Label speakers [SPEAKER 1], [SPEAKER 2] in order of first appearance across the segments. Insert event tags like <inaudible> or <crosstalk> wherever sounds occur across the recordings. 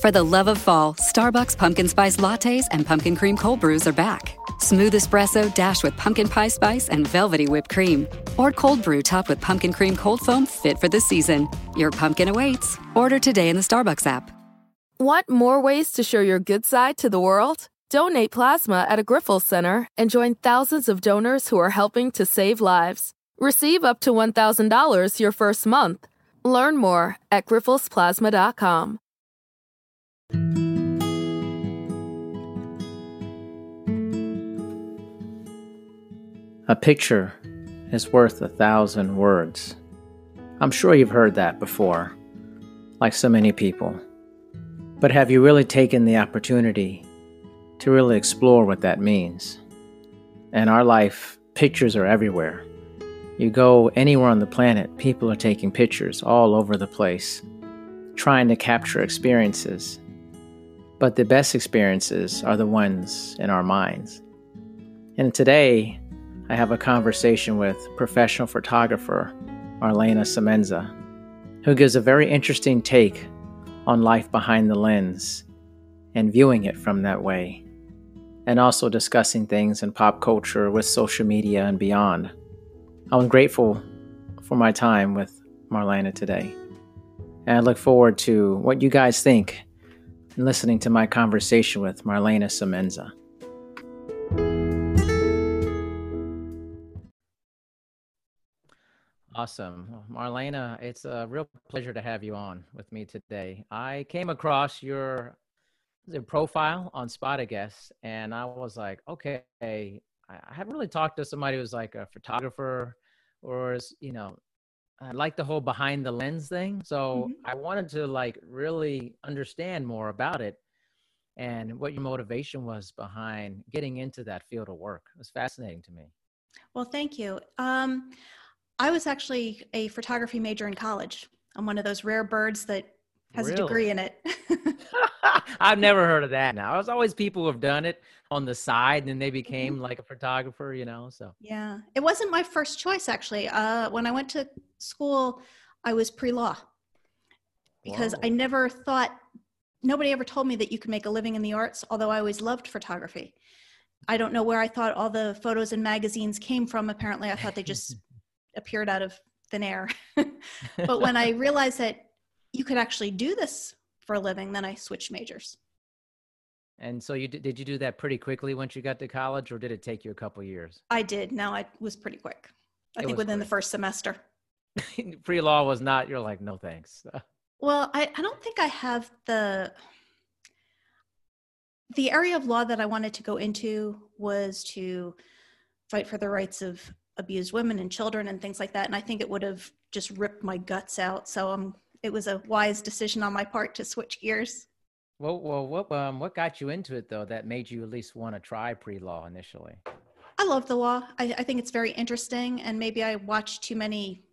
[SPEAKER 1] For the love of fall, Starbucks pumpkin spice lattes and pumpkin cream cold brews are back. Smooth espresso dashed with pumpkin pie spice and velvety whipped cream. Or cold brew topped with pumpkin cream cold foam fit for the season. Your pumpkin awaits. Order today in the Starbucks app.
[SPEAKER 2] Want more ways to show your good side to the world? Donate plasma at a Grifols Center and join thousands of donors who are helping to save lives. Receive up to $1,000 your first month. Learn more at grifolsplasma.com.
[SPEAKER 3] A picture is worth a thousand words. I'm sure you've heard that before, like so many people. But have you really taken the opportunity to really explore what that means? In our life, pictures are everywhere. You go anywhere on the planet, people are taking pictures all over the place, trying to capture experiences. But the best experiences are the ones in our minds. And today, I have a conversation with professional photographer Marlana Semenza, who gives a very interesting take on life behind the lens and viewing it from that way, and also discussing things in pop culture with social media and beyond. I'm grateful for my time with Marlana today. And I look forward to what you guys think and listening to my conversation with Marlana Semenza. Awesome. Marlana, it's a real pleasure to have you on with me today. I came across your profile on Guest, and I was like, okay, I haven't really talked to somebody who's like a photographer or is, you know, I like the whole behind the lens thing. So mm-hmm. I wanted to like really understand more about it and what your motivation was behind getting into that field of work. It was fascinating to me.
[SPEAKER 4] Well, thank you. Um, I was actually a photography major in college. I'm one of those rare birds that has really? a degree in it. <laughs> <laughs>
[SPEAKER 3] I've never heard of that now. It's always people who have done it on the side and then they became mm-hmm. like a photographer, you know. So
[SPEAKER 4] yeah. It wasn't my first choice actually. Uh when I went to school, I was pre-law. Because Whoa. I never thought nobody ever told me that you could make a living in the arts, although I always loved photography. I don't know where I thought all the photos in magazines came from. Apparently, I thought they just <laughs> appeared out of thin air. <laughs> but when I realized that you could actually do this for a living, then I switched majors.
[SPEAKER 3] And so you did, you do that pretty quickly once you got to college or did it take you a couple years?
[SPEAKER 4] I did. No, I was pretty quick. I it think within quick. the first semester. <laughs>
[SPEAKER 3] Pre-law was not, you're like, no thanks. <laughs>
[SPEAKER 4] well, I, I don't think I have the the area of law that I wanted to go into was to fight for the rights of abused women and children and things like that. And I think it would have just ripped my guts out. So um, it was a wise decision on my part to switch gears.
[SPEAKER 3] Well, well, what um, what got you into it though? That made you at least want to try pre-law initially.
[SPEAKER 4] I love the law. I, I think it's very interesting, and maybe I watched too many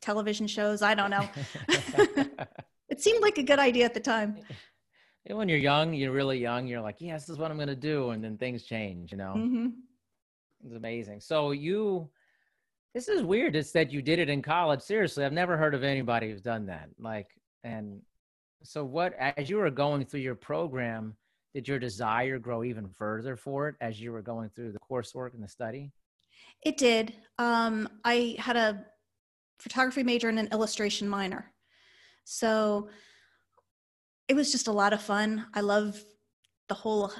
[SPEAKER 4] television shows. I don't know. <laughs> it seemed like a good idea at the time. <laughs>
[SPEAKER 3] when you're young, you're really young. You're like, "Yes, this is what I'm going to do," and then things change. You know. Mm-hmm. It's amazing. So you, this is weird. It's that you did it in college. Seriously, I've never heard of anybody who's done that. Like, and so what? As you were going through your program, did your desire grow even further for it as you were going through the coursework and the study?
[SPEAKER 4] It did. Um, I had a photography major and an illustration minor, so it was just a lot of fun. I love the whole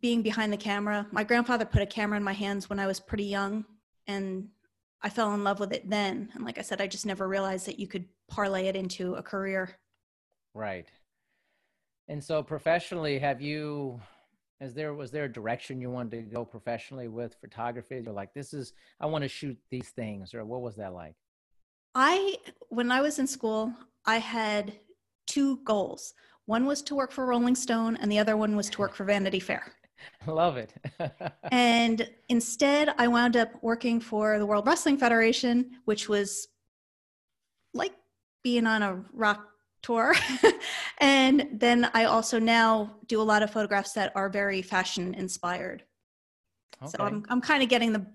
[SPEAKER 4] being behind the camera. My grandfather put a camera in my hands when I was pretty young, and I fell in love with it then. And like I said, I just never realized that you could parlay it into a career.
[SPEAKER 3] Right. And so professionally, have you is there was there a direction you wanted to go professionally with photography? You're like, this is I want to shoot these things, or what was that like?
[SPEAKER 4] I when I was in school, I had two goals. One was to work for Rolling Stone, and the other one was to work for Vanity Fair. <laughs>
[SPEAKER 3] Love it. <laughs>
[SPEAKER 4] and instead, I wound up working for the World Wrestling Federation, which was like being on a rock tour. <laughs> and then I also now do a lot of photographs that are very fashion inspired. Okay. So I'm I'm kind of getting the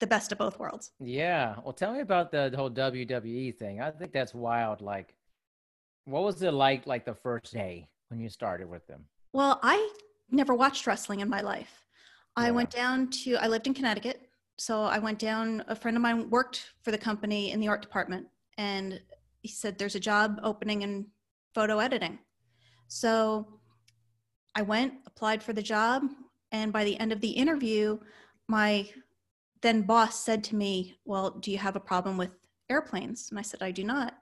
[SPEAKER 4] the best of both worlds.
[SPEAKER 3] Yeah. Well, tell me about the, the whole WWE thing. I think that's wild. Like What was it like, like the first day when you started with them?
[SPEAKER 4] Well, I never watched wrestling in my life. I
[SPEAKER 3] Yeah.
[SPEAKER 4] went down to, I lived in Connecticut. So I went down, a friend of mine worked for the company in the art department, and he said, There's a job opening in photo editing. So I went, applied for the job, and by the end of the interview, my then boss said to me, Well, do you have a problem with airplanes? And I said, I do not.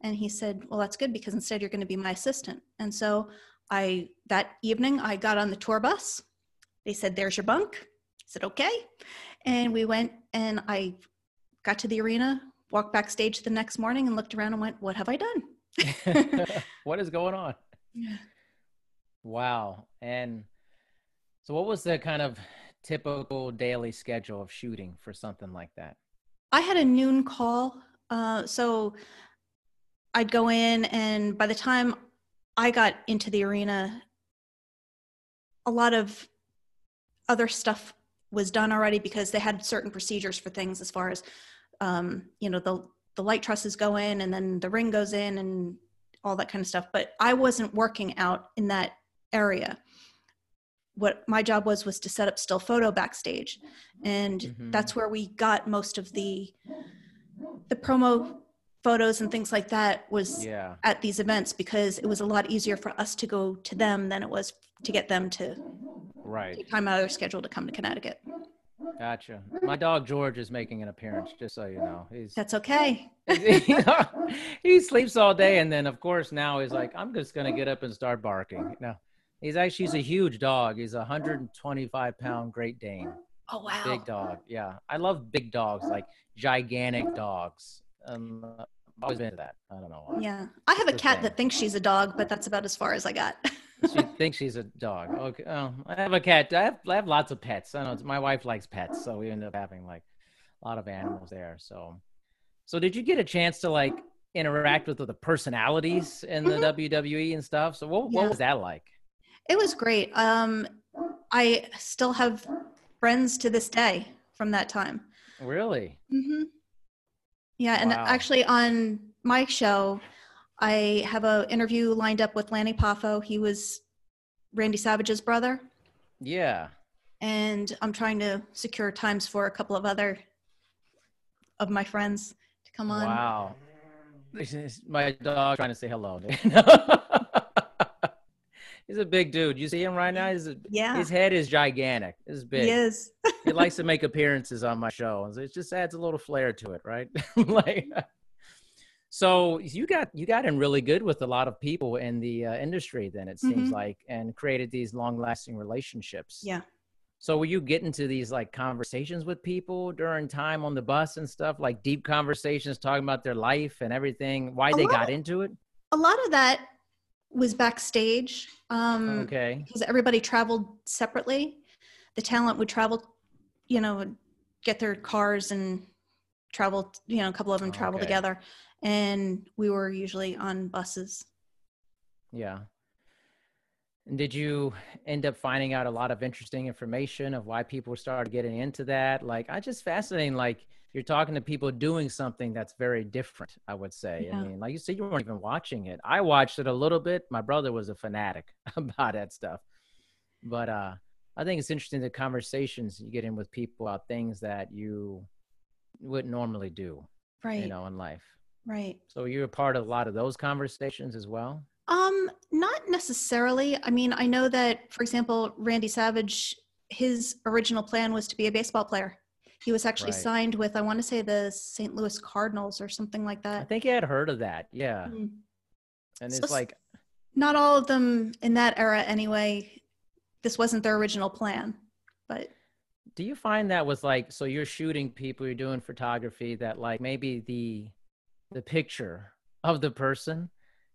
[SPEAKER 4] And he said, Well, that's good because instead you're going to be my assistant. And so I, that evening, I got on the tour bus. They said, There's your bunk. I said, Okay. And we went and I got to the arena, walked backstage the next morning and looked around and went, What have I done? <laughs>
[SPEAKER 3] what is going on?
[SPEAKER 4] Yeah.
[SPEAKER 3] Wow. And so, what was the kind of typical daily schedule of shooting for something like that?
[SPEAKER 4] I had a noon call. Uh, so I'd go in, and by the time I got into the arena, a lot of other stuff was done already because they had certain procedures for things as far as, um, you know, the, the light trusses go in and then the ring goes in and all that kind of stuff. But I wasn't working out in that area. What my job was was to set up still photo backstage, and
[SPEAKER 3] Mhm.
[SPEAKER 4] that's where we got most of the the promo photos and things like that was
[SPEAKER 3] Yeah.
[SPEAKER 4] at these events because it was a lot easier for us to go to them than it was to get them to
[SPEAKER 3] Right.
[SPEAKER 4] take time out of their schedule to come to Connecticut.
[SPEAKER 3] Gotcha. My dog George is making an appearance, just so you know. He's
[SPEAKER 4] That's okay. <laughs>
[SPEAKER 3] he sleeps all day, and then of course now he's like, I'm just gonna get up and start barking. No, he's actually he's a huge dog. He's a 125 pound Great Dane,
[SPEAKER 4] Oh wow.
[SPEAKER 3] big dog. Yeah, I love big dogs, like gigantic dogs. Um, I've always been into that. I don't know why.
[SPEAKER 4] Yeah. I have a cat that thinks she's a dog, but that's about as far as I got.
[SPEAKER 3] She <laughs> thinks she's a dog. Okay. Oh, I have a cat. I have, I have lots of pets. I know my wife likes pets, so we end up having like a lot of animals there. So, so did you get a chance to like interact with the personalities in the WWE and stuff? So, what,
[SPEAKER 4] Yeah.
[SPEAKER 3] what was that like?
[SPEAKER 4] It was great. Um, I still have friends to this day from that time.
[SPEAKER 3] Really?
[SPEAKER 4] hmm Yeah, and
[SPEAKER 3] Wow.
[SPEAKER 4] actually on my show, I have a interview lined up with Lanny Poffo. He was Randy Savage's brother,
[SPEAKER 3] Yeah.
[SPEAKER 4] and I'm trying to secure times for a couple of other of my friends to come on.
[SPEAKER 3] Wow. This is my dog trying to say hello. <laughs> He's a big dude. You see him right now? He's a,
[SPEAKER 4] Yeah,
[SPEAKER 3] his head is gigantic. This is big.
[SPEAKER 4] he is.
[SPEAKER 3] he <laughs> likes to make appearances on my show it just adds a little flair to it right <laughs> like so you got you got in really good with a lot of people in the uh, industry then it seems
[SPEAKER 4] Mhm.
[SPEAKER 3] like and created these long lasting relationships
[SPEAKER 4] Yeah.
[SPEAKER 3] so were you getting to these like conversations with people during time on the bus and stuff like deep conversations talking about their life and everything why
[SPEAKER 4] A
[SPEAKER 3] they got
[SPEAKER 4] of-
[SPEAKER 3] into it
[SPEAKER 4] A lot of that was backstage. Um,
[SPEAKER 3] okay
[SPEAKER 4] because everybody traveled separately. The talent would travel, you know, get their cars and travel, you know, a couple of them travel
[SPEAKER 3] Okay.
[SPEAKER 4] together. And we were usually on buses.
[SPEAKER 3] Yeah. And did you end up finding out a lot of interesting information of why people started getting into that? Like, I just fascinating. Like, you're talking to people doing something that's very different. I would say.
[SPEAKER 4] Yeah.
[SPEAKER 3] I mean, like you said, you weren't even watching it. I watched it a little bit. My brother was a fanatic <laughs> about that stuff. But uh, I think it's interesting the conversations you get in with people about things that you wouldn't normally do,
[SPEAKER 4] Right.
[SPEAKER 3] you know, in life.
[SPEAKER 4] Right.
[SPEAKER 3] So you're a part of a lot of those conversations as well.
[SPEAKER 4] Um, not necessarily. I mean, I know that, for example, Randy Savage, his original plan was to be a baseball player. He was actually
[SPEAKER 3] Right.
[SPEAKER 4] signed with, I want to say, the St. Louis Cardinals or something like that.
[SPEAKER 3] I think I had heard of that. Yeah.
[SPEAKER 4] Mm.
[SPEAKER 3] And
[SPEAKER 4] So
[SPEAKER 3] it's like,
[SPEAKER 4] Not all of them in that era, anyway. This wasn't their original plan, but
[SPEAKER 3] do you find that was like, so you're shooting people, you're doing photography, that like maybe the the picture of the person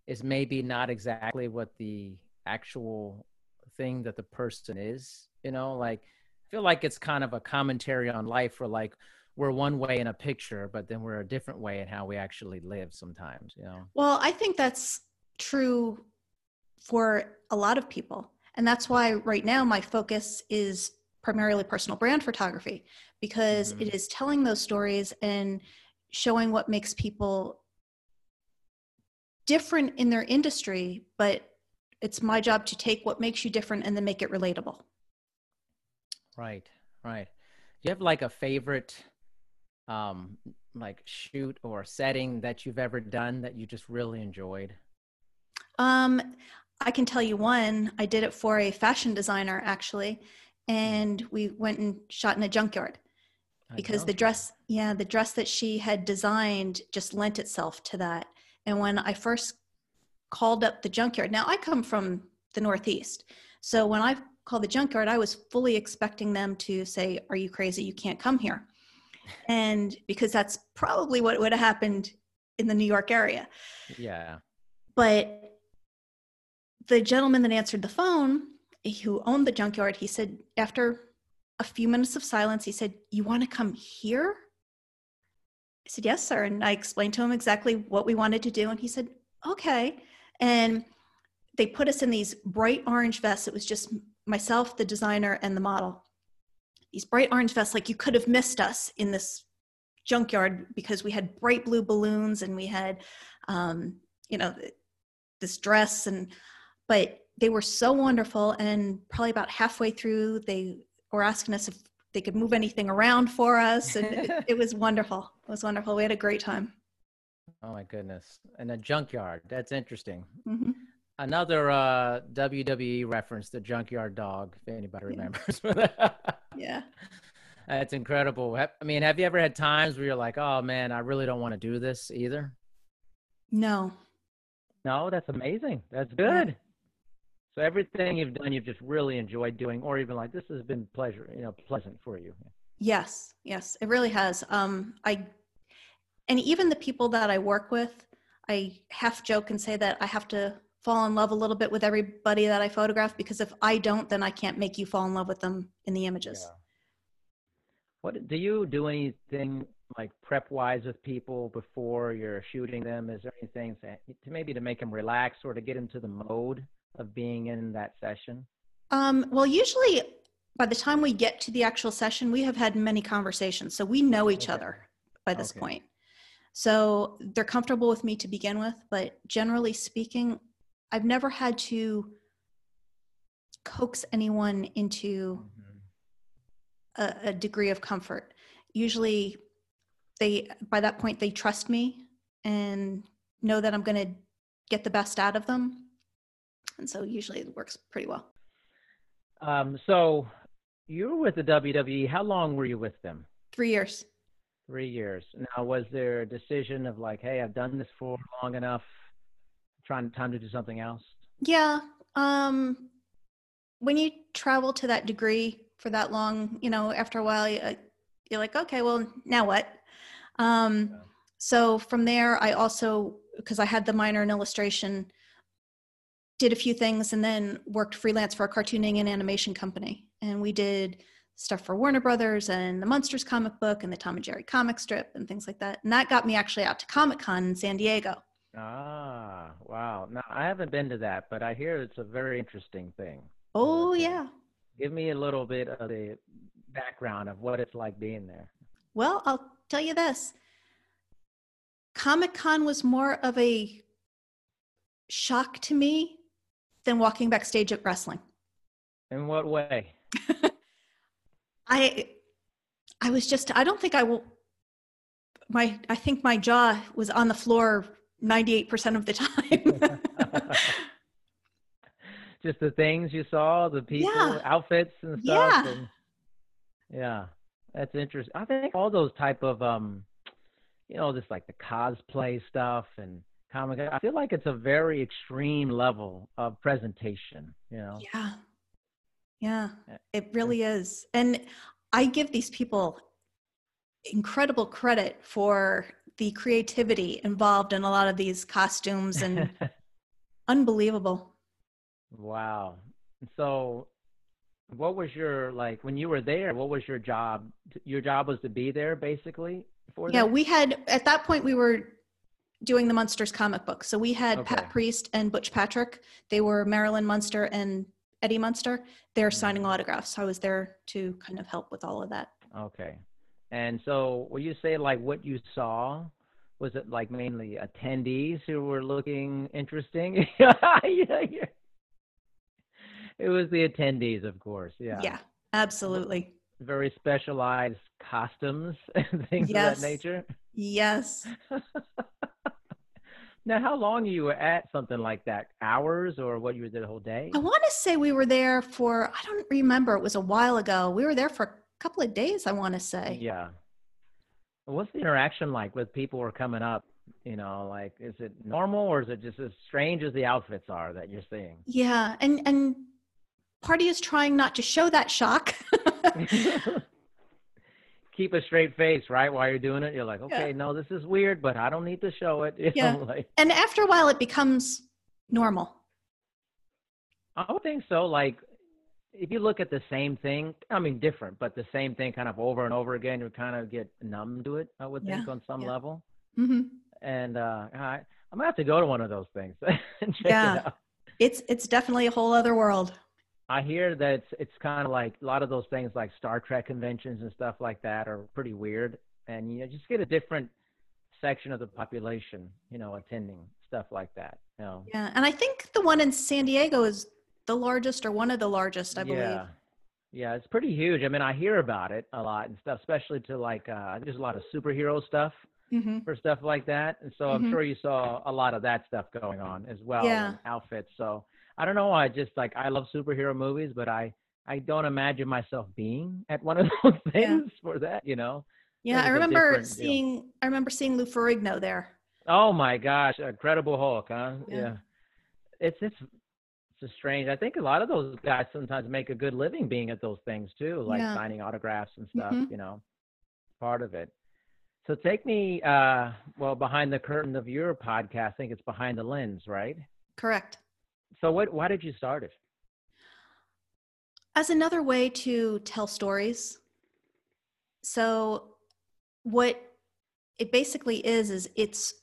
[SPEAKER 3] is maybe not exactly what the actual thing that the person is. You know, like feel like it's kind of a commentary on life, where like we're one way in a picture, but then we're a different way in how we actually live sometimes. You know.
[SPEAKER 4] Well, I think that's true for a lot of people. And that's why right now my focus is primarily personal brand photography because
[SPEAKER 3] Mhm.
[SPEAKER 4] it is telling those stories and showing what makes people different in their industry, but it's my job to take what makes you different and then make it relatable.
[SPEAKER 3] Right, right. Do you have like a favorite um like shoot or setting that you've ever done that you just really enjoyed?
[SPEAKER 4] Um I can tell you one. I did it for a fashion designer actually, and we went and shot in a junkyard because the dress, yeah, the dress that she had designed just lent itself to that. And when I first called up the junkyard, now I come from the Northeast, so when I called the junkyard, I was fully expecting them to say, "Are you crazy? You can't come here," and because that's probably what would have happened in the New York area.
[SPEAKER 3] Yeah.
[SPEAKER 4] But the gentleman that answered the phone, who owned the junkyard, he said, after a few minutes of silence, he said, You want to come here? I said, Yes, sir. And I explained to him exactly what we wanted to do. And he said, Okay. And they put us in these bright orange vests. It was just myself, the designer, and the model. These bright orange vests, like you could have missed us in this junkyard because we had bright blue balloons and we had, um, you know, this dress and but they were so wonderful and probably about halfway through they were asking us if they could move anything around for us and it, <laughs> it, was wonderful. It was wonderful. We had a great time.
[SPEAKER 3] Oh my goodness. And a junkyard. That's interesting. Mm-hmm. Another uh, wwe reference the junkyard dog if anybody remembers. <laughs>
[SPEAKER 4] Yeah.
[SPEAKER 3] That's incredible. I mean have you ever had times where you're like oh man i really don't want to do this either
[SPEAKER 4] no.
[SPEAKER 3] No that's amazing. That's good. Yeah. So everything you've done, you've just really enjoyed doing, or even like this has been pleasure, you know, pleasant for you.
[SPEAKER 4] Yes, yes, it really has. Um, I, and even the people that I work with, I half joke and say that I have to fall in love a little bit with everybody that I photograph because if I don't, then I can't make you fall in love with them in the images. Yeah.
[SPEAKER 3] What do you do anything like prep wise with people before you're shooting them? Is there anything to maybe to make them relax or to get into the mode? of being in that session?
[SPEAKER 4] Um, well, usually by the time we get to the actual session, we have had many conversations. So we know each okay. other by this okay. point. So they're comfortable with me to begin with, but generally speaking, I've never had to coax anyone into a, a degree of comfort. Usually they by that point they trust me and know that I'm going to get the best out of them and so usually it works pretty well.
[SPEAKER 3] Um, so you were with the WWE. How long were you with them?
[SPEAKER 4] Three years.
[SPEAKER 3] Three years. Now, was there a decision of like, hey, I've done this for long enough, trying time to do something else?
[SPEAKER 4] Yeah. Um, when you travel to that degree for that long, you know, after a while, you, are like, okay, well, now what? Um, yeah. So from there, I also, because I had the minor in illustration, did a few things and then worked freelance for a cartooning and animation company. And we did stuff for Warner Brothers and the Munsters comic book and the Tom and Jerry comic strip and things like that. And that got me actually out to Comic Con in San Diego.
[SPEAKER 3] Ah, wow. Now, I haven't been to that, but I hear it's a very interesting thing.
[SPEAKER 4] Oh, yeah.
[SPEAKER 3] Give me a little bit of the background of what it's like being there.
[SPEAKER 4] Well, I'll tell you this Comic Con was more of a shock to me than walking backstage at wrestling.
[SPEAKER 3] In what way? <laughs>
[SPEAKER 4] I I was just I don't think I will my I think my jaw was on the floor 98% of the time. <laughs>
[SPEAKER 3] just the things you saw, the people, yeah. outfits and stuff. Yeah. And, yeah. That's interesting. I think all those type of um you know, just like the cosplay stuff and comic. I feel like it's a very extreme level of presentation, you know?
[SPEAKER 4] Yeah. Yeah, it really is. And I give these people incredible credit for the creativity involved in a lot of these costumes and <laughs> unbelievable.
[SPEAKER 3] Wow. So what was your like when you were there what was your job your job was to be there basically
[SPEAKER 4] for yeah we had at that point we were doing the Munsters comic book. So we had okay. Pat Priest and Butch Patrick. They were Marilyn Munster and Eddie Munster. They're mm-hmm. signing autographs. So I was there to kind of help with all of that.
[SPEAKER 3] Okay. And so will you say like what you saw was it like mainly attendees who were looking interesting? yeah, <laughs> yeah. It was the attendees, of course. Yeah.
[SPEAKER 4] Yeah, absolutely.
[SPEAKER 3] Very specialized costumes <laughs> and things
[SPEAKER 4] Yes.
[SPEAKER 3] of that nature.
[SPEAKER 4] Yes. <laughs>
[SPEAKER 3] now, how long you were at something like that? Hours or what you were there the whole day?
[SPEAKER 4] I want to say we were there for, I don't remember, it was a while ago. We were there for a couple of days, I want to say.
[SPEAKER 3] Yeah. What's the interaction like with people who are coming up? You know, like is it normal or is it just as strange as the outfits are that you're seeing?
[SPEAKER 4] Yeah. And, and party is trying not to show that shock. <laughs>
[SPEAKER 3] Keep a straight face, right? While you're doing it, you're like,
[SPEAKER 4] Yeah.
[SPEAKER 3] okay, no, this is weird, but I don't need to show it. <laughs> You
[SPEAKER 4] Yeah.
[SPEAKER 3] know, like
[SPEAKER 4] and after a while, it becomes normal.
[SPEAKER 3] I would think so. Like if you look at the same thing, I mean different, but the same thing kind of over and over again, you kind of get numb to it. I would think
[SPEAKER 4] Yeah,
[SPEAKER 3] on some
[SPEAKER 4] yeah.
[SPEAKER 3] level.
[SPEAKER 4] hmm
[SPEAKER 3] And uh, I, I'm gonna have to go to one of those things <laughs> and check
[SPEAKER 4] Yeah.
[SPEAKER 3] it out.
[SPEAKER 4] It's, it's definitely a whole other world.
[SPEAKER 3] I hear that it's it's kind of like a lot of those things like Star Trek conventions and stuff like that are pretty weird, and you know just get a different section of the population, you know, attending stuff like that. You know.
[SPEAKER 4] Yeah. And I think the one in San Diego is the largest or one of the largest, I believe.
[SPEAKER 3] Yeah. Yeah, it's pretty huge. I mean, I hear about it a lot and stuff, especially to like uh there's a lot of superhero stuff
[SPEAKER 4] hmm
[SPEAKER 3] for stuff like that. And so I'm
[SPEAKER 4] Mhm.
[SPEAKER 3] sure you saw a lot of that stuff going on as well.
[SPEAKER 4] Yeah.
[SPEAKER 3] and Outfits. So I don't know. I just like I love superhero movies, but I I don't imagine myself being at one of <laughs> those
[SPEAKER 4] Yeah.
[SPEAKER 3] things for that. You know.
[SPEAKER 4] Yeah. I remember
[SPEAKER 3] different deal.
[SPEAKER 4] seeing, I remember seeing Lou Ferrigno there.
[SPEAKER 3] Oh my gosh, Incredible Hulk, huh?
[SPEAKER 4] Yeah.
[SPEAKER 3] It's it's it's a strange. I think a lot of those guys sometimes make a good living being at those things too, like
[SPEAKER 4] Yeah.
[SPEAKER 3] signing autographs and stuff,
[SPEAKER 4] Mhm.
[SPEAKER 3] you know. Part of it. So take me uh well behind the curtain of your podcast. I think it's behind the lens, right?
[SPEAKER 4] Correct.
[SPEAKER 3] So what why did you start it?
[SPEAKER 4] as another way to tell stories. So, what it basically is, is it's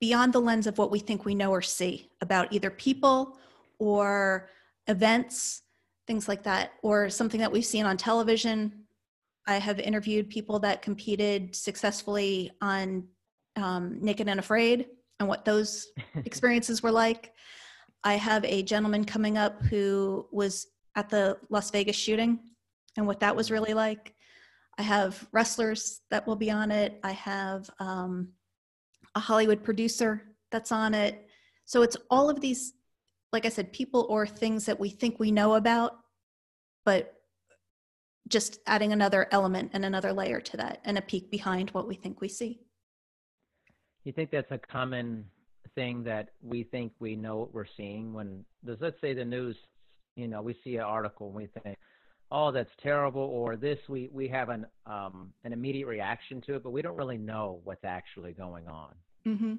[SPEAKER 4] beyond the lens of what we think we know or see about either people or events, things like that, or something that we've seen on television. I have interviewed people that competed successfully on um, Naked and Afraid and what those <laughs> experiences were like. I have a gentleman coming up who was at the Las Vegas shooting and what that was really like. I have wrestlers that will be on it. I have um, a Hollywood producer that's on it. So it's all of these, like I said, people or things that we think we know about, but just adding another element and another layer to that and a peek behind what we think we see.
[SPEAKER 3] You think that's a common thing that we think we know what we're seeing when does let's say the news, you know, we see an article and we think, oh, that's terrible, or this we we have an um, an immediate reaction to it, but we don't really know what's actually going on.
[SPEAKER 4] hmm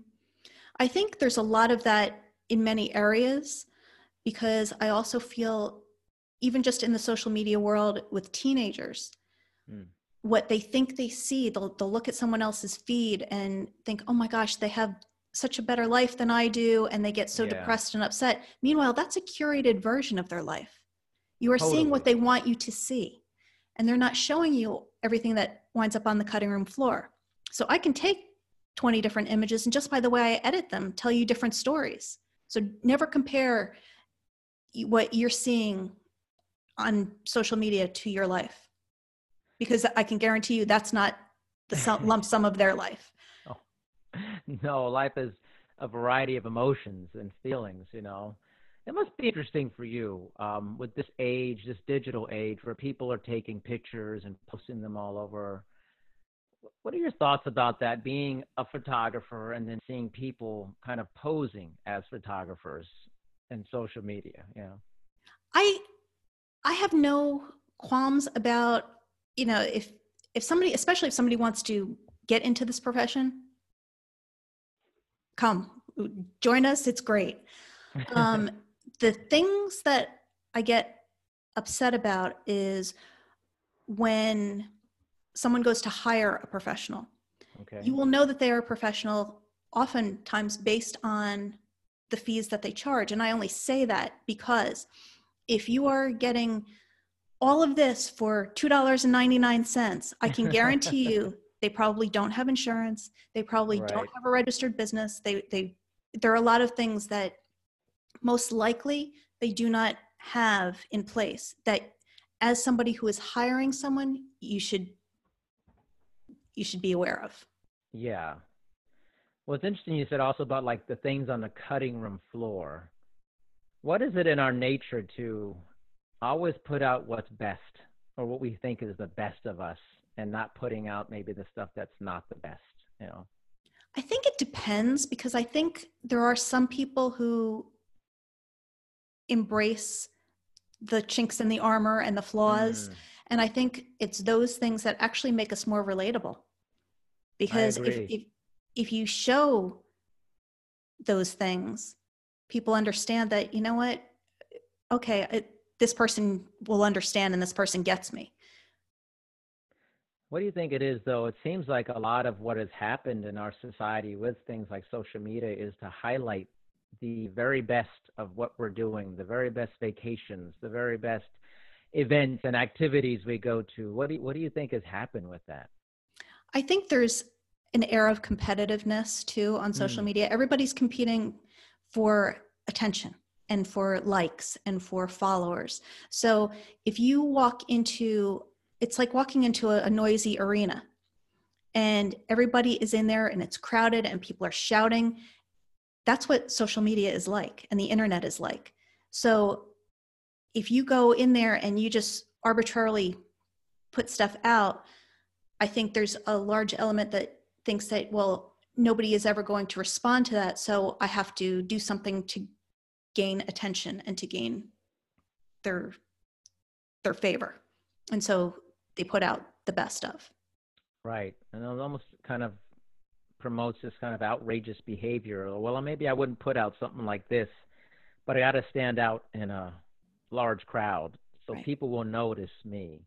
[SPEAKER 4] I think there's a lot of that in many areas because I also feel, even just in the social media world with teenagers,
[SPEAKER 3] Mm.
[SPEAKER 4] what they think they see, they'll, they'll look at someone else's feed and think, oh my gosh, they have such a better life than I do. And they get so
[SPEAKER 3] Yeah.
[SPEAKER 4] depressed and upset. Meanwhile, that's a curated version of their life. You are seeing what they want you to see, and they're not showing you everything that winds up on the cutting room floor. So I can take 20 different images and just by the way I edit them, tell you different stories. So never compare what you're seeing on social media to your life because I can guarantee you that's not the <laughs> lump sum of their life. <laughs>
[SPEAKER 3] no, life is a variety of emotions and feelings, you know. It must be interesting for you um, with this age, this digital age, where people are taking pictures and posting them all over. What are your thoughts about that, being a photographer and then seeing people kind of posing as photographers in social media? Yeah.
[SPEAKER 4] I I have no qualms about you know if if somebody especially if somebody wants to get into this profession come join us it's great um, <laughs> the things that I get upset about is when someone goes to hire a professional.
[SPEAKER 3] okay.
[SPEAKER 4] You will know that they are a professional oftentimes based on the fees that they charge. And I only say that because if you are getting all of this for $2.99, I can guarantee you <laughs> they probably don't have insurance they probably
[SPEAKER 3] Right.
[SPEAKER 4] don't have a registered business they they there are a lot of things that most likely they do not have in place that as somebody who is hiring someone you should you should be aware of
[SPEAKER 3] Yeah. Well, it's interesting you said also about like the things on the cutting room floor. What is it in our nature to always put out what's best or what we think is the best of us and not putting out maybe the stuff that's not the best, you know?
[SPEAKER 4] I think it depends because I think there are some people who embrace the chinks in the armor and the flaws.
[SPEAKER 3] Mm,
[SPEAKER 4] And I think it's those things that actually make us more relatable. Because if, if if you show those things, people understand that, you know what, okay, it, this person will understand and this person gets me.
[SPEAKER 3] What do you think it is, though? It seems like a lot of what has happened in our society with things like social media is to highlight the very best of what we're doing, the very best vacations, the very best events and activities we go to. What do you, what do you think has happened with that?
[SPEAKER 4] I think there's an air of competitiveness too on social
[SPEAKER 3] Mm.
[SPEAKER 4] media. Everybody's competing for attention and for likes and for followers. So if you walk into, it's like walking into a, a noisy arena and everybody is in there and it's crowded and people are shouting. That's what social media is like and the internet is like. So if you go in there and you just arbitrarily put stuff out, I think there's a large element that thinks that, well, nobody is ever going to respond to that. So I have to do something to gain attention and to gain their their favor. And so they put out the best of.
[SPEAKER 3] Right. And it almost kind of promotes this kind of outrageous behavior. Well, maybe I wouldn't put out something like this, but I got to stand out in a large crowd so
[SPEAKER 4] Right.
[SPEAKER 3] people will notice me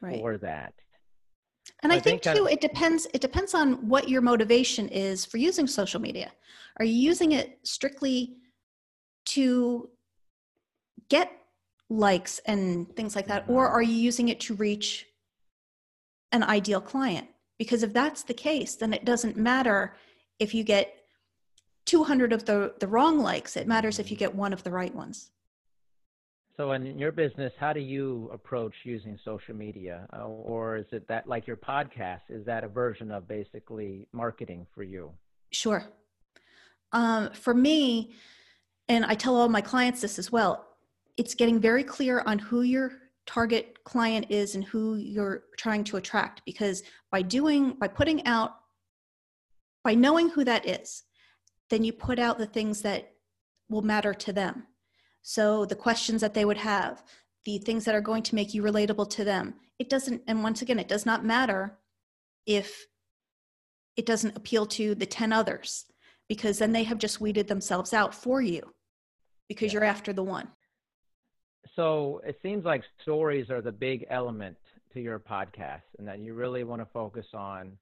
[SPEAKER 4] Right.
[SPEAKER 3] for that.
[SPEAKER 4] And
[SPEAKER 3] I
[SPEAKER 4] I think
[SPEAKER 3] think,
[SPEAKER 4] too, it depends. It depends on what your motivation is for using social media. Are you using it strictly to get likes and things like that, or are you using it to reach an ideal client? Because if that's the case, then it doesn't matter if you get 200 of the the wrong likes. It matters if you get one of the right ones.
[SPEAKER 3] So, in your business, how do you approach using social media? Uh, or is it that, like your podcast, is that a version of basically marketing for you?
[SPEAKER 4] Sure. Um, for me, and I tell all my clients this as well, it's getting very clear on who your target client is and who you're trying to attract because by doing by putting out by knowing who that is then you put out the things that will matter to them so the questions that they would have the things that are going to make you relatable to them it doesn't and once again it does not matter if it doesn't appeal to the 10 others because then they have just weeded themselves out for you because
[SPEAKER 3] Yeah.
[SPEAKER 4] you're after the one
[SPEAKER 3] So, it seems like stories are the big element to your podcast, and that you really want to focus on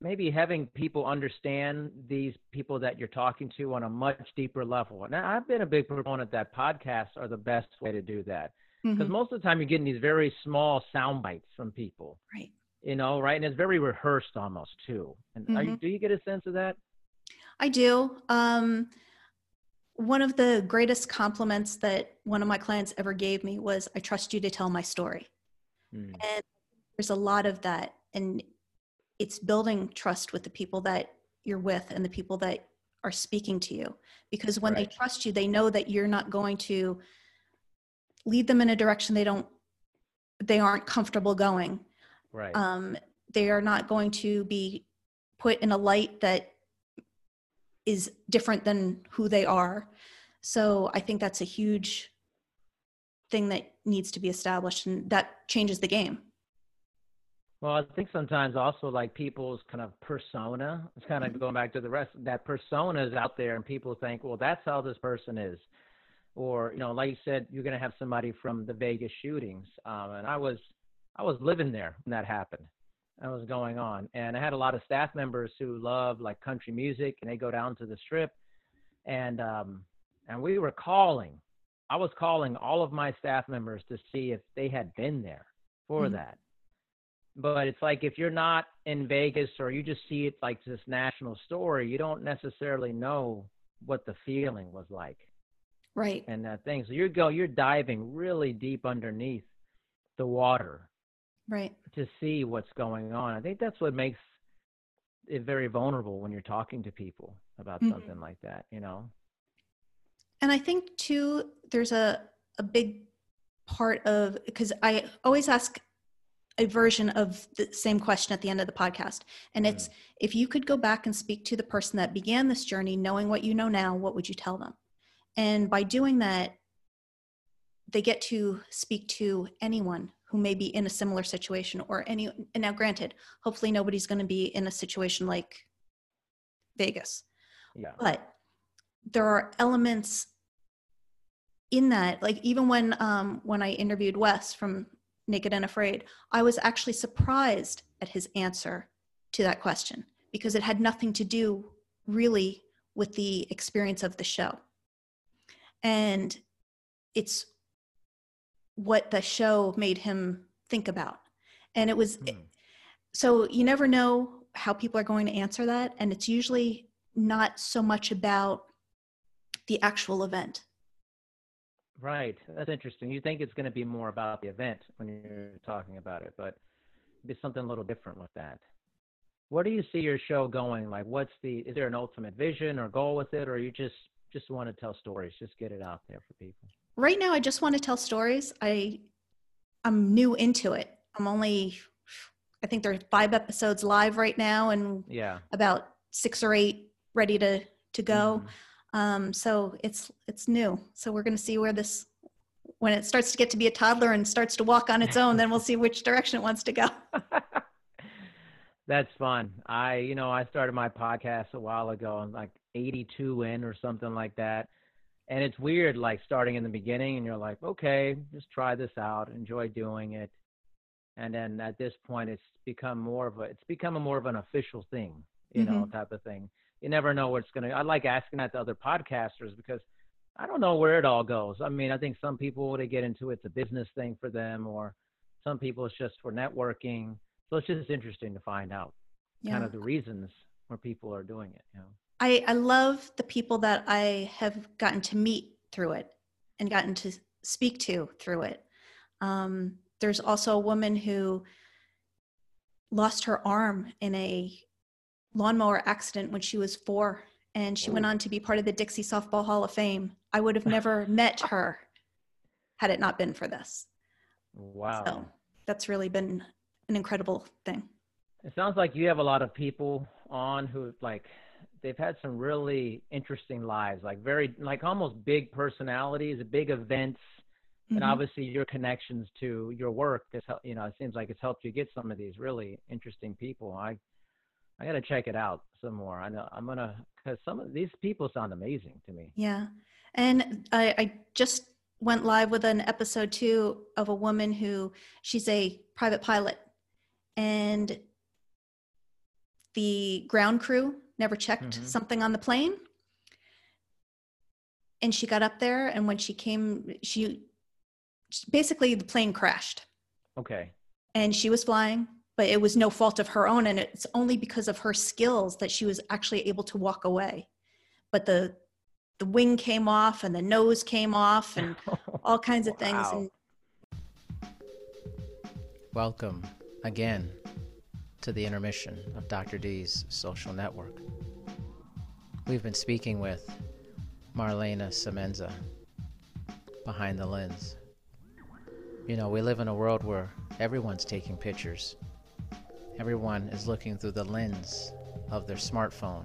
[SPEAKER 3] maybe having people understand these people that you're talking to on a much deeper level. And I've been a big proponent that podcasts are the best way to do that because
[SPEAKER 4] Mhm.
[SPEAKER 3] most of the time you're getting these very small sound bites from people.
[SPEAKER 4] right
[SPEAKER 3] you know, right? And it's very rehearsed almost too. And are you, do you get a sense of that?
[SPEAKER 4] I do. Um, one of the greatest compliments that one of my clients ever gave me was, I trust you to tell my story.
[SPEAKER 3] Mm,
[SPEAKER 4] And there's a lot of that. And it's building trust with the people that you're with and the people that are speaking to you. Because when they trust you, they know that you're not going to lead them in a direction they don't, they aren't comfortable going.
[SPEAKER 3] right.
[SPEAKER 4] um, they are not going to be put in a light that is different than who they are so i think that's a huge thing that needs to be established and that changes the game
[SPEAKER 3] well, I think sometimes also like people's kind of persona, it's kind of going back to the rest, that persona is out there and people think, well, that's how this person is. Or, you know, like you said, you're going to have somebody from the Vegas shootings. Um, and I was, I was living there when that happened. That was going on. And I had a lot of staff members who love like country music and they go down to the strip and, um, and we were calling, I was calling all of my staff members to see if they had been there for
[SPEAKER 4] Mhm.
[SPEAKER 3] that. But it's like if you're not in Vegas or you just see it like this national story, you don't necessarily know what the feeling was like.
[SPEAKER 4] Right.
[SPEAKER 3] And that thing. So you're go you're diving really deep underneath the water.
[SPEAKER 4] Right.
[SPEAKER 3] To see what's going on. I think that's what makes it very vulnerable when you're talking to people about mm-hmm. something like that, you know.
[SPEAKER 4] And I think too there's a a big part of because I always ask a version of the same question at the end of the podcast. And it's if you could go back and speak to the person that began this journey, knowing what you know now, what would you tell them? And by doing that, they get to speak to anyone who may be in a similar situation or any and now granted hopefully nobody's going to be in a situation like vegas
[SPEAKER 3] yeah.
[SPEAKER 4] but there are elements in that like even when um when i interviewed wes from naked and afraid. I was actually surprised at his answer to that question because it had nothing to do really with the experience of the show. And it's what the show made him think about. And it was mm. so you never know how people are going to answer that. And it's usually not so much about the actual event
[SPEAKER 3] Right. That's interesting. You think it's going to be more about the event when you're talking about it, but be something a little different with that. Where do you see your show going? Like, what's the? Is there an ultimate vision or goal with it, or you just just want to tell stories, just get it out there for people?
[SPEAKER 4] Right now, I just want to tell stories. I I'm new into it. I'm only, I think there's five episodes live right now, and
[SPEAKER 3] yeah,
[SPEAKER 4] about six or eight ready to to go. Mm-hmm. Um, so it's it's new. So we're going to see where this when it starts to get to be a toddler and starts to walk on its own, then we'll see which direction it wants to go. <laughs>
[SPEAKER 3] That's fun. I, you know, I started my podcast a while ago. I'm like 82 in or something like that. And it's weird, like starting in the beginning and you're like, okay, just try this out, enjoy doing it. And then at this point, it's become more of a, it's become a more of an official thing, you mm-hmm. know, type of thing you never know what's going to. I like asking that to other podcasters because I don't know where it all goes. I mean, I think some people they get into it's a business thing for them, or some people it's just for networking. So it's just interesting to find out yeah. kind of the reasons where people are doing it. You know,
[SPEAKER 4] I I love the people that I have gotten to meet through it and gotten to speak to through it. Um, there's also a woman who lost her arm in a lawnmower accident when she was four and she went on to be part of the Dixie Softball Hall of Fame. I would have <laughs> never met her had it not been for this.
[SPEAKER 3] Wow.
[SPEAKER 4] So that's really been an incredible thing.
[SPEAKER 3] It sounds like you have a lot of people on who like they've had some really interesting lives, like very like almost big personalities, big events, mm-hmm. and obviously your connections to your work has you know it seems like it's helped you get some of these really interesting people. I I got to check it out some more. I know I'm gonna because some of these people sound amazing to me.
[SPEAKER 4] Yeah, and I, I just went live with an episode two of a woman who she's a private pilot, and the ground crew never checked mm-hmm. something on the plane, and she got up there, and when she came, she basically the plane crashed.
[SPEAKER 3] Okay.
[SPEAKER 4] And she was flying but it was no fault of her own and it's only because of her skills that she was actually able to walk away. But the the wing came off and the nose came off and <laughs> all kinds of things and
[SPEAKER 5] welcome again to the intermission of dr d's social network. We've been speaking with marlana semenza behind the lens. You know we live in a world where everyone's taking pictures Everyone is looking through the lens of their smartphone.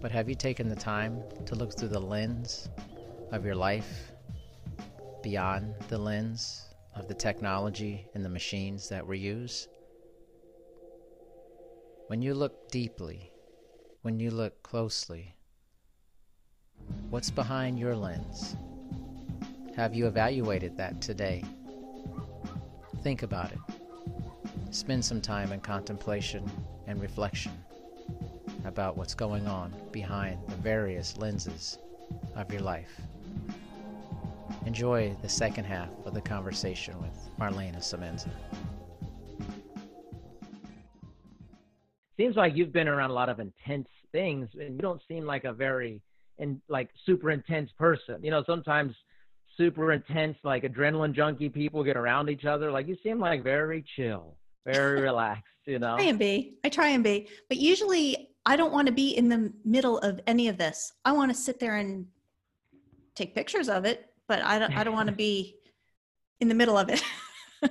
[SPEAKER 5] But have you taken the time to look through the lens of your life beyond the lens of the technology and the machines that we use? When you look deeply, when you look closely, what's behind your lens? Have you evaluated that today? Think about it. Spend some time in contemplation and reflection about what's going on behind the various lenses of your life. Enjoy the second half of the conversation with Marlana Semenza.
[SPEAKER 3] seems like you've been around a lot of intense things, and you don't seem like a very and like super intense person. You know, sometimes super intense, like adrenaline junkie people get around each other. Like you seem like very chill, very relaxed. You know,
[SPEAKER 4] I try and be. I try and be, but usually I don't want to be in the middle of any of this. I want to sit there and take pictures of it, but I don't. I don't want to <laughs> be in the middle of it. <laughs>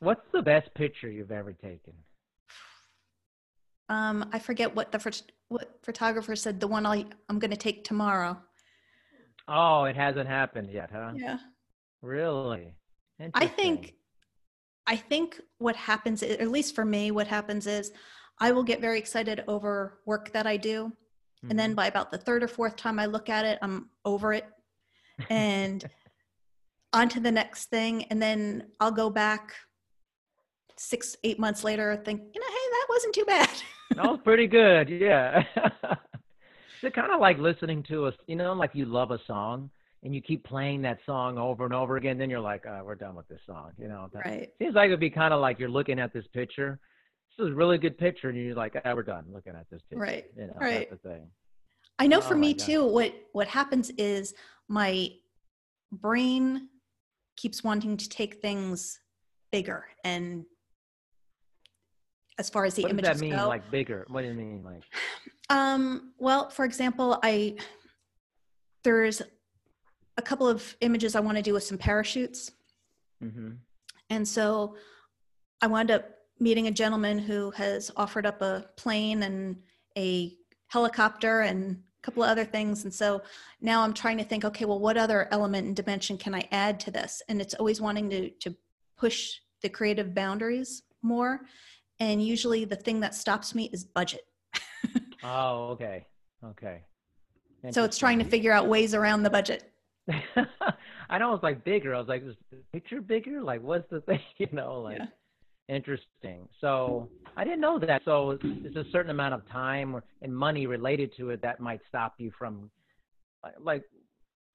[SPEAKER 3] What's the best picture you've ever taken?
[SPEAKER 4] Um, I forget what the what photographer said. The one I I'm going to take tomorrow.
[SPEAKER 3] Oh, it hasn't happened yet, huh?
[SPEAKER 4] Yeah.
[SPEAKER 3] Really?
[SPEAKER 4] I think I think what happens, at least for me, what happens is I will get very excited over work that I do. Mm-hmm. And then mm-hmm. by about the third or fourth time I look at it, I'm over it and <laughs> on to the next thing. And then I'll go back six, eight months later, think, you know, hey, that wasn't too bad. <laughs>
[SPEAKER 3] that was pretty good. Yeah. it's kind of like listening to a, you know, like you love a song and you keep playing that song over and over again. Then you're like, oh, we're done with this song. You know,
[SPEAKER 4] that, right.
[SPEAKER 3] seems like it'd be kind of like you're looking at this picture. This is a really good picture. And you're like, oh, we're done looking at this picture.
[SPEAKER 4] Right.
[SPEAKER 3] You know,
[SPEAKER 4] right.
[SPEAKER 3] that's the thing.
[SPEAKER 4] I know oh, for me too, what, what happens is my brain keeps wanting to take things bigger and as far as the image.
[SPEAKER 3] what
[SPEAKER 4] images
[SPEAKER 3] does that mean
[SPEAKER 4] go.
[SPEAKER 3] like bigger what do you mean like <sighs>
[SPEAKER 4] um well for example i there's a couple of images i want to do with some parachutes. Mm-hmm. and so i wound up meeting a gentleman who has offered up a plane and a helicopter and a couple of other things. And so now i'm trying to think okay well what other element and dimension can i add to this? And it's always wanting to to push the creative boundaries more. And usually the thing that stops me is budget. <laughs>
[SPEAKER 3] Oh okay. Okay.
[SPEAKER 4] So it's trying to figure out ways around the budget
[SPEAKER 3] i know it's like bigger. I was like is the picture bigger? Like what's the thing? <laughs> You know like yeah. interesting. So i didn't know that. So there's a certain amount of time and money related to it that might stop you from like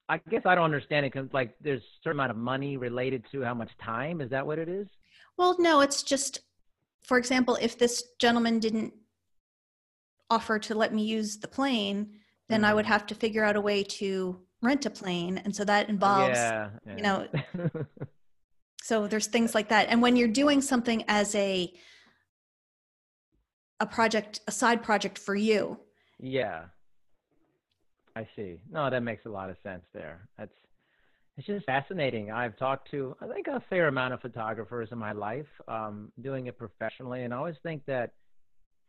[SPEAKER 3] i guess i don't understand it because like there's a certain amount of money related to how much time. Is that what it is?
[SPEAKER 4] Well no it's just for example, if this gentleman didn't offer to let me use the plane, then mm-hmm. I would have to figure out a way to rent a plane. And so that involves, yeah, yeah. you know, <laughs> so there's things like that. And when you're doing something as a, a project, a side project for you.
[SPEAKER 3] Yeah. I see. No, that makes a lot of sense there. That's it's just fascinating. I've talked to, I think, a fair amount of photographers in my life, um, doing it professionally, and I always think that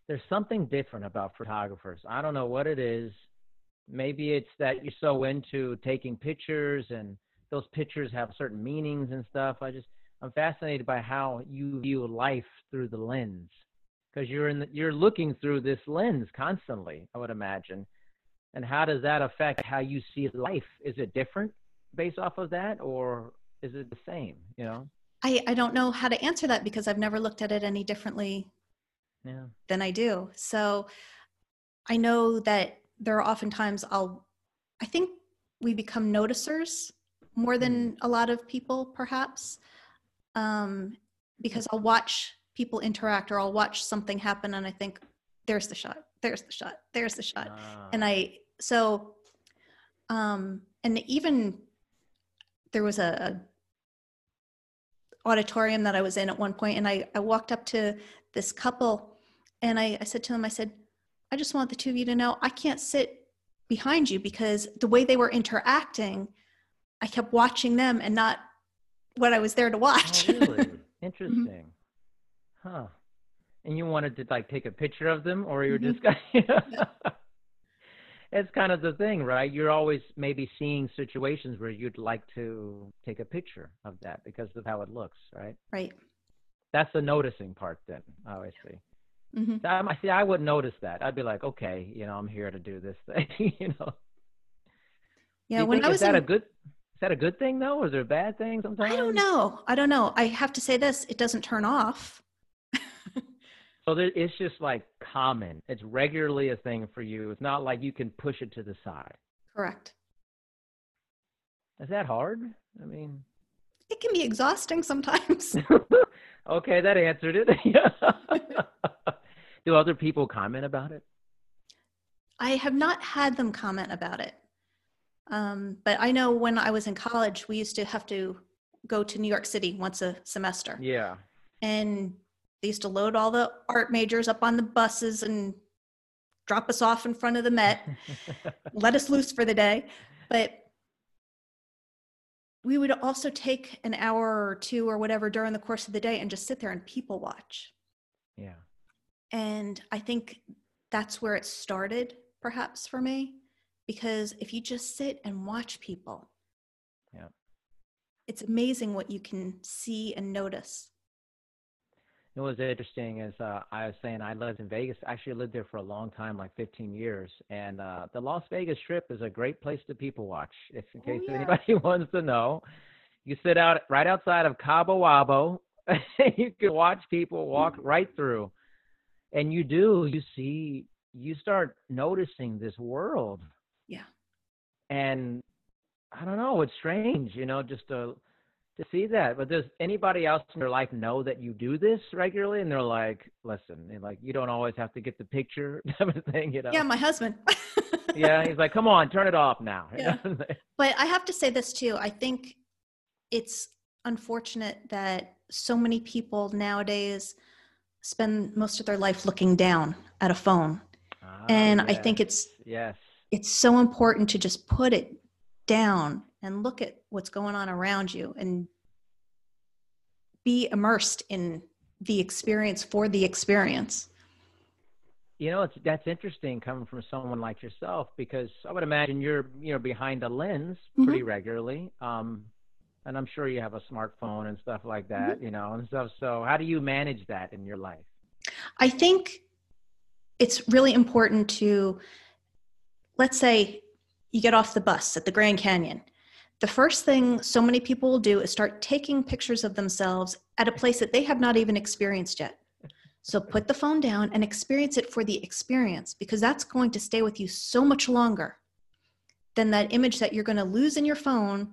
[SPEAKER 3] there's something different about photographers. I don't know what it is. Maybe it's that you're so into taking pictures, and those pictures have certain meanings and stuff. I just, I'm fascinated by how you view life through the lens, because you're in, the, you're looking through this lens constantly. I would imagine, and how does that affect how you see life? Is it different? based off of that, or is it the same? You know,
[SPEAKER 4] I I don't know how to answer that because I've never looked at it any differently
[SPEAKER 3] yeah.
[SPEAKER 4] than I do. So I know that there are oftentimes I'll I think we become noticers more than mm. a lot of people perhaps um, because I'll watch people interact or I'll watch something happen and I think there's the shot there's the shot there's the shot ah. and I so um and even there was a, a auditorium that I was in at one point, and I, I walked up to this couple, and I, I said to them, I said, I just want the two of you to know I can't sit behind you because the way they were interacting, I kept watching them and not what I was there to watch.
[SPEAKER 3] Oh, really? <laughs> Interesting. mm-hmm. Huh. And you wanted to like take a picture of them, or you were mm-hmm. just it's kind of the thing, right? You're always maybe seeing situations where you'd like to take a picture of that because of how it looks, right?
[SPEAKER 4] Right.
[SPEAKER 3] That's the noticing part, then. I Mm-hmm. I see. I wouldn't notice that. I'd be like, okay, you know, I'm here to do this thing, <laughs> you know.
[SPEAKER 4] Yeah. When
[SPEAKER 3] think,
[SPEAKER 4] I was
[SPEAKER 3] is that
[SPEAKER 4] in...
[SPEAKER 3] a good is that a good thing though, or is there a bad thing sometimes?
[SPEAKER 4] I don't know. I don't know. I have to say this: it doesn't turn off.
[SPEAKER 3] So it's just like common. It's regularly a thing for you. It's not like you can push it to the side.
[SPEAKER 4] Correct.
[SPEAKER 3] Is that hard? I mean,
[SPEAKER 4] it can be exhausting sometimes. <laughs>
[SPEAKER 3] okay, that answered it. <laughs> Do other people comment about it?
[SPEAKER 4] I have not had them comment about it. Um, but I know when I was in college, we used to have to go to New York City once a semester.
[SPEAKER 3] Yeah.
[SPEAKER 4] And they used to load all the art majors up on the buses and drop us off in front of the Met, <laughs> let us loose for the day. But we would also take an hour or two or whatever during the course of the day and just sit there and people watch.
[SPEAKER 3] Yeah.
[SPEAKER 4] And I think that's where it started, perhaps for me, because if you just sit and watch people,
[SPEAKER 3] yeah,
[SPEAKER 4] it's amazing what you can see and notice.
[SPEAKER 3] You was interesting is uh, I was saying I lived in Vegas. Actually, lived there for a long time, like 15 years. And uh, the Las Vegas Strip is a great place to people watch. If in case oh, yeah. anybody <laughs> wants to know, you sit out right outside of Cabo Wabo. <laughs> you can watch people walk right through, and you do. You see, you start noticing this world.
[SPEAKER 4] Yeah.
[SPEAKER 3] And I don't know. It's strange, you know, just to to see that. But does anybody else in your life know that you do this regularly? And they're like, listen, like you don't always have to get the picture <laughs> type of thing, you know?
[SPEAKER 4] Yeah, my husband. <laughs>
[SPEAKER 3] yeah, he's like, come on, turn it off now. <laughs>
[SPEAKER 4] Yeah. but I have to say this too. I think it's unfortunate that so many people nowadays spend most of their life looking down at a phone. Ah, and yes. I think it's
[SPEAKER 3] yes.
[SPEAKER 4] It's so important to just put it down and look at what's going on around you and be immersed in the experience for the experience
[SPEAKER 3] you know it's that's interesting coming from someone like yourself because i would imagine you're you know behind a lens pretty mm-hmm. regularly um and i'm sure you have a smartphone and stuff like that mm-hmm. you know and stuff so how do you manage that in your life
[SPEAKER 4] i think it's really important to let's say you get off the bus at the grand canyon the first thing so many people will do is start taking pictures of themselves at a place that they have not even experienced yet. So put the phone down and experience it for the experience because that's going to stay with you so much longer than that image that you're going to lose in your phone,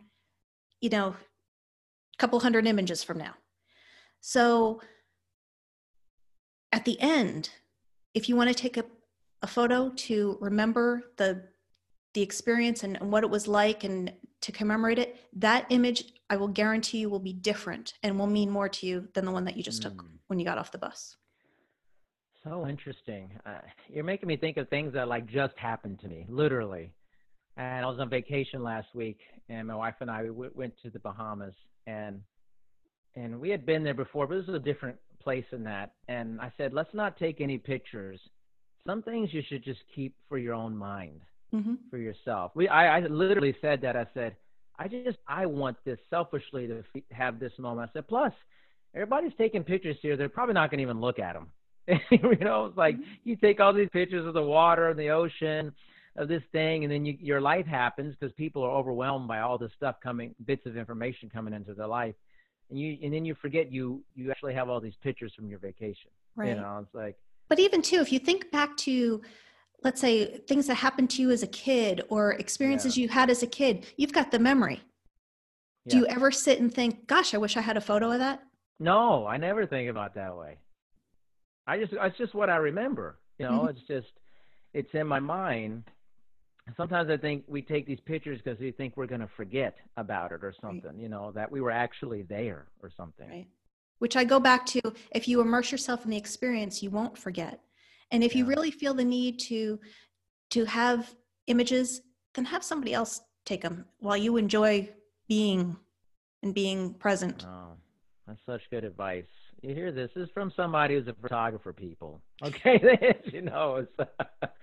[SPEAKER 4] you know, a couple hundred images from now. So at the end, if you want to take a, a photo to remember the the experience and, and what it was like and to commemorate it, that image I will guarantee you will be different and will mean more to you than the one that you just mm. took when you got off the bus.
[SPEAKER 3] So interesting. Uh, you're making me think of things that like just happened to me, literally. And I was on vacation last week, and my wife and I we w- went to the Bahamas, and and we had been there before, but this was a different place than that. And I said, let's not take any pictures. Some things you should just keep for your own mind mm-hmm. for yourself. We, I, I literally said that. I said, I just, I want this selfishly to have this moment. I said, plus, everybody's taking pictures here. They're probably not going to even look at them. <laughs> you know, it's like mm-hmm. you take all these pictures of the water and the ocean of this thing, and then you, your life happens because people are overwhelmed by all this stuff coming, bits of information coming into their life, and you, and then you forget you, you actually have all these pictures from your vacation.
[SPEAKER 4] Right.
[SPEAKER 3] You know, it's like.
[SPEAKER 4] But even too, if you think back to let's say things that happened to you as a kid or experiences yeah. you had as a kid you've got the memory yeah. do you ever sit and think gosh i wish i had a photo of that
[SPEAKER 3] no i never think about that way i just it's just what i remember you know mm-hmm. it's just it's in my mind sometimes i think we take these pictures because we think we're going to forget about it or something right. you know that we were actually there or something.
[SPEAKER 4] Right. Which i go back to if you immerse yourself in the experience you won't forget. And if yeah. you really feel the need to to have images then have somebody else take them while you enjoy being and being present.
[SPEAKER 3] Oh that's such good advice. You hear this, this is from somebody who's a photographer people. <laughs> Okay <laughs> you know it's <laughs>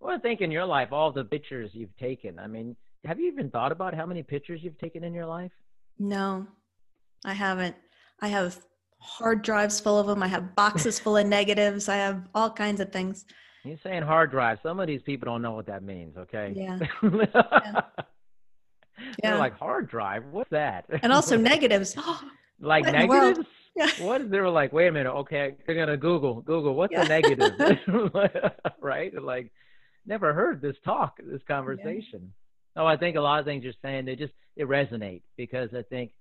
[SPEAKER 3] well I think in your life all the pictures you've taken i mean have you even thought about how many pictures you've taken in your life
[SPEAKER 4] no i haven't i have hard drives full of them. I have boxes full of negatives. I have all kinds of things.
[SPEAKER 3] You're saying hard drive. Some of these people don't know what that means, okay?
[SPEAKER 4] Yeah. <laughs> yeah.
[SPEAKER 3] They're like hard drive. What's that?
[SPEAKER 4] And also <laughs> negatives. <gasps>
[SPEAKER 3] like what negatives? Yeah. What? They were like, wait a minute. Okay, they're gonna Google. Google. What's yeah. a negative? <laughs> right? Like, never heard this talk, this conversation. Yeah. Oh, I think a lot of things you're saying they just it resonate because I think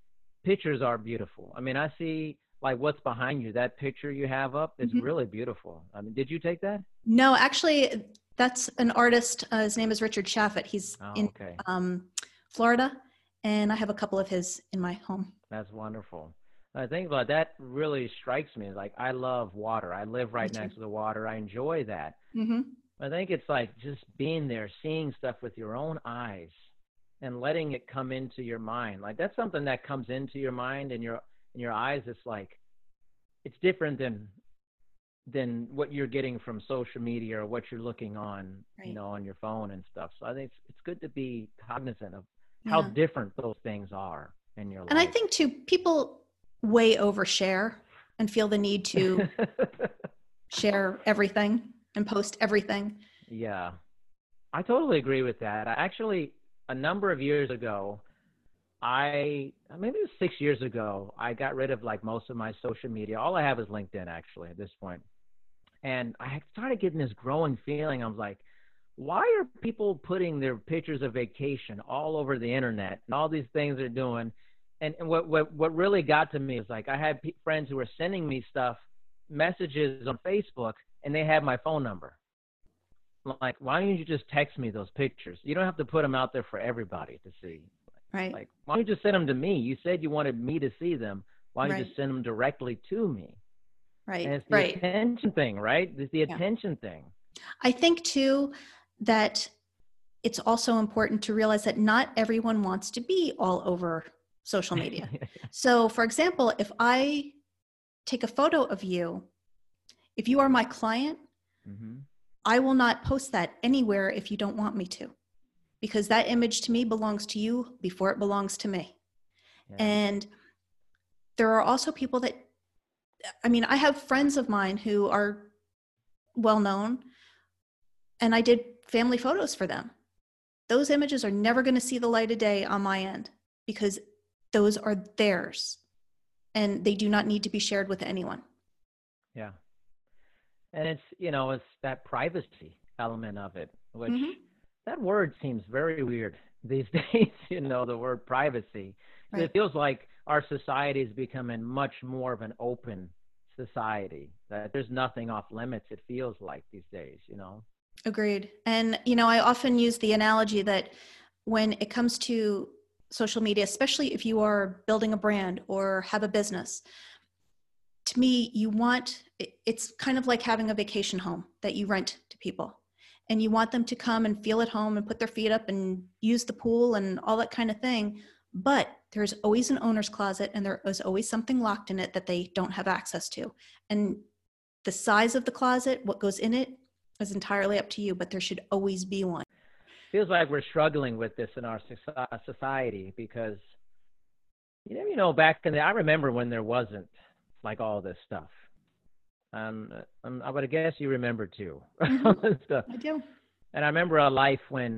[SPEAKER 3] pictures are beautiful. I mean, I see like what's behind you. That picture you have up is
[SPEAKER 4] Mhm.
[SPEAKER 3] really beautiful. I mean, did you take that?
[SPEAKER 4] No, actually, that's an artist. Uh, his name is Richard Chaffet. He's
[SPEAKER 3] Oh,
[SPEAKER 4] in
[SPEAKER 3] okay.
[SPEAKER 4] um, Florida, and I have a couple of his in my home.
[SPEAKER 3] That's wonderful. I think about that really strikes me. Like I love water. I live right next to the water. I enjoy that.
[SPEAKER 4] hmm
[SPEAKER 3] I think it's like just being there, seeing stuff with your own eyes and letting it come into your mind. Like that's something that comes into your mind and your in your eyes it's like it's different than than what you're getting from social media or what you're looking on,
[SPEAKER 4] Right.
[SPEAKER 3] you know, on your phone and stuff. So I think it's, it's good to be cognizant of how
[SPEAKER 4] Yeah.
[SPEAKER 3] different those things are in your life.
[SPEAKER 4] And I think too, people way overshare and feel the need to <laughs> share everything and post everything.
[SPEAKER 3] Yeah, I totally agree with that. I actually, a number of years ago, I maybe it was six years ago, I got rid of like most of my social media. All I have is LinkedIn actually at this point. And I started getting this growing feeling. I was like, why are people putting their pictures of vacation all over the internet and all these things they're doing? And, and what, what what really got to me is like I had pe- friends who were sending me stuff, messages on Facebook, and they had my phone number like why don't you just text me those pictures you don't have to put them out there for everybody to see
[SPEAKER 4] Right.
[SPEAKER 3] like why don't you just send them to me you said you wanted me to see them why don't you just send them directly to me
[SPEAKER 4] right.
[SPEAKER 3] and it's the
[SPEAKER 4] right.
[SPEAKER 3] attention thing right it's the
[SPEAKER 4] Yeah.
[SPEAKER 3] attention thing
[SPEAKER 4] I think too that it's also important to realize that not everyone wants to be all over social media. <laughs> so, for example, if I take a photo of you, if you are my client,
[SPEAKER 3] hmm
[SPEAKER 4] I will not post that anywhere if you don't want me to, because that image to me belongs to you before it belongs to me.
[SPEAKER 3] yeah.
[SPEAKER 4] And there are also people that, I mean, I have friends of mine who are well known, and I did family photos for them. Those images are never going to see the light of day on my end because those are theirs and they do not need to be shared with anyone.
[SPEAKER 3] yeah and it's you know it's that privacy element of it which
[SPEAKER 4] Mhm.
[SPEAKER 3] that word seems very weird these <laughs> days you know the word privacy
[SPEAKER 4] Right.
[SPEAKER 3] it feels like our society is becoming much more of an open society that there's nothing off limits it feels like these days you know
[SPEAKER 4] Agreed. And, you know, I often use the analogy that when it comes to social media, especially if you are building a brand or have a business, to me, you want it's kind of like having a vacation home that you rent to people. And you want them to come and feel at home and put their feet up and use the pool and all that kind of thing. But there's always an owner's closet and there is always something locked in it that they don't have access to. And the size of the closet, what goes in it, is entirely up to you, but there should always be one.
[SPEAKER 3] feels like we're struggling with this in our society because you know, you know back in the i remember when there wasn't like all this stuff um, um i would guess you remember too <laughs>
[SPEAKER 4] Mhm.
[SPEAKER 3] stuff
[SPEAKER 4] I do.
[SPEAKER 3] And I remember a life when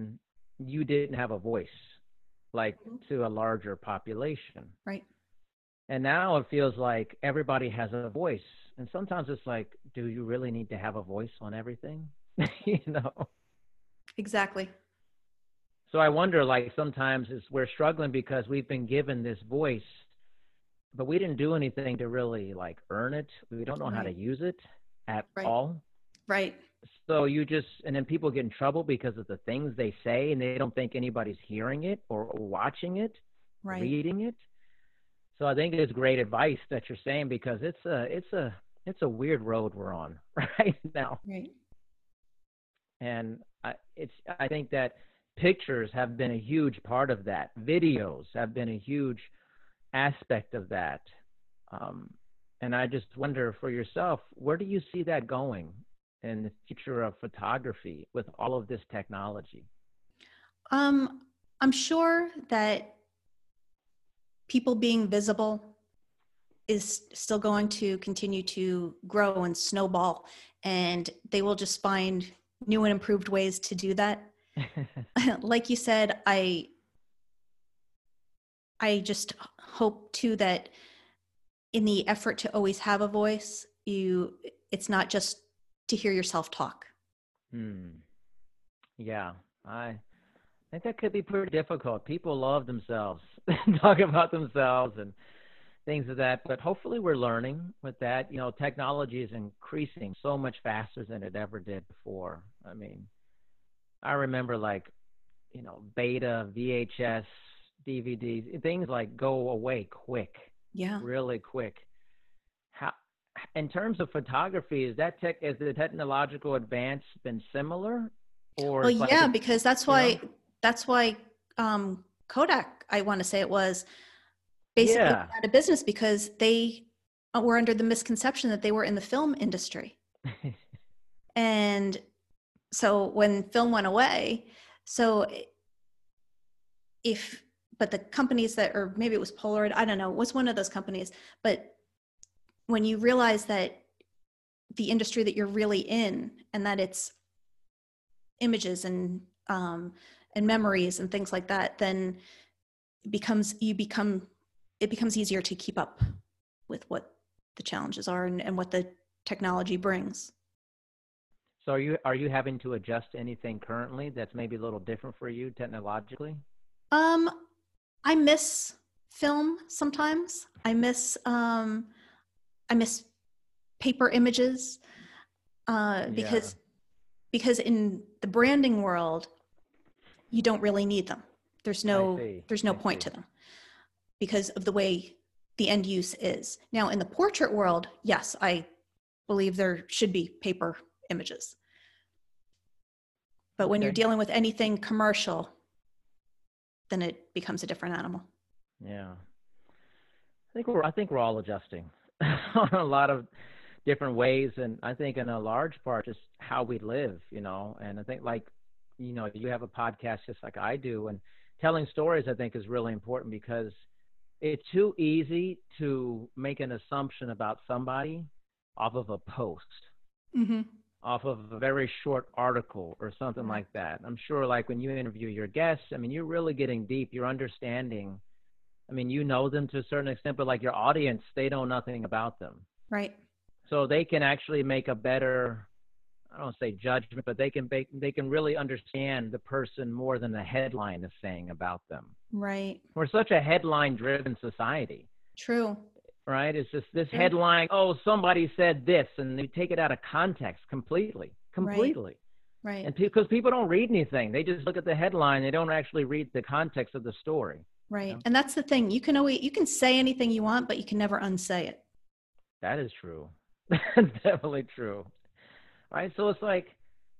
[SPEAKER 3] you didn't have a voice, like
[SPEAKER 4] Mhm.
[SPEAKER 3] to a larger population.
[SPEAKER 4] Right.
[SPEAKER 3] And now it feels like everybody has a voice. And sometimes it's like, do you really need to have a voice on everything? <laughs> you know?
[SPEAKER 4] Exactly.
[SPEAKER 3] So I wonder, like, sometimes it's, we're struggling because we've been given this voice, but we didn't do anything to really, like, earn it. We don't know how to use it at
[SPEAKER 4] Right.
[SPEAKER 3] all.
[SPEAKER 4] Right.
[SPEAKER 3] So you just, and then people get in trouble because of the things they say, and they don't think anybody's hearing it or watching it,
[SPEAKER 4] Right.
[SPEAKER 3] reading it. So I think it's great advice that you're saying because it's a, it's a, it's a weird road we're on <laughs> right now,
[SPEAKER 4] Right.
[SPEAKER 3] and I, it's, I think that pictures have been a huge part of that. Videos have been a huge aspect of that. Um, and I just wonder for yourself, where do you see that going in the future of photography with all of this technology?
[SPEAKER 4] Um, I'm sure that people being visible is still going to continue to grow and snowball, and they will just find new and improved ways to do that. <laughs> <laughs> like you said, I I just hope too that in the effort to always have a voice, you it's not just to hear yourself talk.
[SPEAKER 3] Hmm. Yeah, I think that could be pretty difficult. People love themselves, <laughs> talk about themselves, and things of that. But hopefully, we're learning with that. You know, technology is increasing so much faster than it ever did before. I mean, I remember like, you know, beta, VHS, DVDs, things like go away quick.
[SPEAKER 4] Yeah.
[SPEAKER 3] Really quick. How, in terms of photography, is that tech, is the technological advance been similar? Or
[SPEAKER 4] well, yeah,
[SPEAKER 3] a-
[SPEAKER 4] because that's why
[SPEAKER 3] know?
[SPEAKER 4] that's why um, Kodak, I want to say it was, basically
[SPEAKER 3] Yeah.
[SPEAKER 4] out of business because they uh, were under the misconception that they were in the film industry. <laughs> and so when film went away so if but the companies that or maybe it was polaroid i don't know it was one of those companies but when you realize that the industry that you're really in and that it's images and um, and memories and things like that then it becomes you become it becomes easier to keep up with what the challenges are and, and what the technology brings
[SPEAKER 3] so are you are you having to adjust anything currently that's maybe a little different for you technologically?
[SPEAKER 4] Um, I miss film sometimes. I miss um, I miss paper images uh, because because in the branding world, you don't really need them. There's no there's no
[SPEAKER 3] I
[SPEAKER 4] point
[SPEAKER 3] see.
[SPEAKER 4] to them because of the way the end use is. Now in the portrait world, yes, I believe there should be paper images. But when you're dealing with anything commercial, then it becomes a different animal.
[SPEAKER 3] Yeah. I think we're I think we're all adjusting <laughs> on a lot of different ways and I think in a large part just how we live, you know. And I think like you know, you have a podcast just like I do and telling stories I think is really important because it's too easy to make an assumption about somebody off of a post,
[SPEAKER 4] Mm-hmm.
[SPEAKER 3] Off of a very short article or something
[SPEAKER 4] Right.
[SPEAKER 3] like that. I'm sure like when you interview your guests, I mean you're really getting deep, you're understanding I mean, you know them to a certain extent, but like your audience, they know nothing about them.
[SPEAKER 4] Right.
[SPEAKER 3] So they can actually make a better, I don't say judgment, but they can make, they can really understand the person more than the headline is saying about them.
[SPEAKER 4] Right.
[SPEAKER 3] We're such a headline driven society,
[SPEAKER 4] True.
[SPEAKER 3] Right? It's just this
[SPEAKER 4] mm-hmm.
[SPEAKER 3] headline, oh, somebody said this, and they take it out of context completely, completely.
[SPEAKER 4] Right. right.
[SPEAKER 3] And because people don't read anything, they just look at the headline, they don't actually read the context of the story.
[SPEAKER 4] right.
[SPEAKER 3] Yeah.
[SPEAKER 4] And that's the thing. You can always you can say anything you want, but you can never unsay it.
[SPEAKER 3] That is true. <laughs> That's definitely true. Right? So it's like,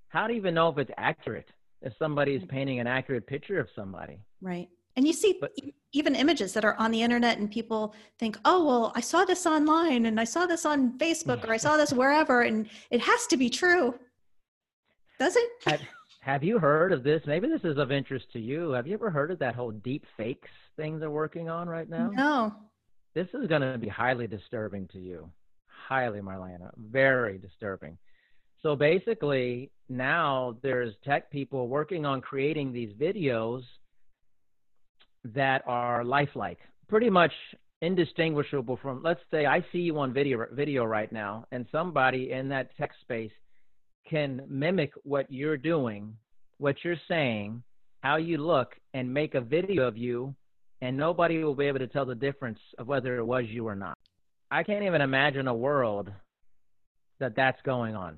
[SPEAKER 3] how do you even know if it's accurate? If somebody is mm. painting an accurate picture of somebody.
[SPEAKER 4] Right. And you see
[SPEAKER 3] But-
[SPEAKER 4] even images that are on the internet and people think, "Oh, well, I saw this online and I saw this on Facebook or I saw this <laughs> wherever and it has to be true." Does it?
[SPEAKER 3] Have, have you heard of this? Maybe this is of interest to you. Have you ever heard of that whole deep fakes thing they're working on right now?
[SPEAKER 4] No.
[SPEAKER 3] This is going to be highly disturbing to you. Highly, Marlana. Very disturbing. So basically, now there's tech people working on creating these videos that are lifelike, pretty much indistinguishable from. Let's say I see you on video video right now, and somebody in that tech space can mimic what you're doing, what you're saying, how you look, and make a video of you, and nobody will be able to tell the difference of whether it was you or not. I can't even imagine a world that that's going on.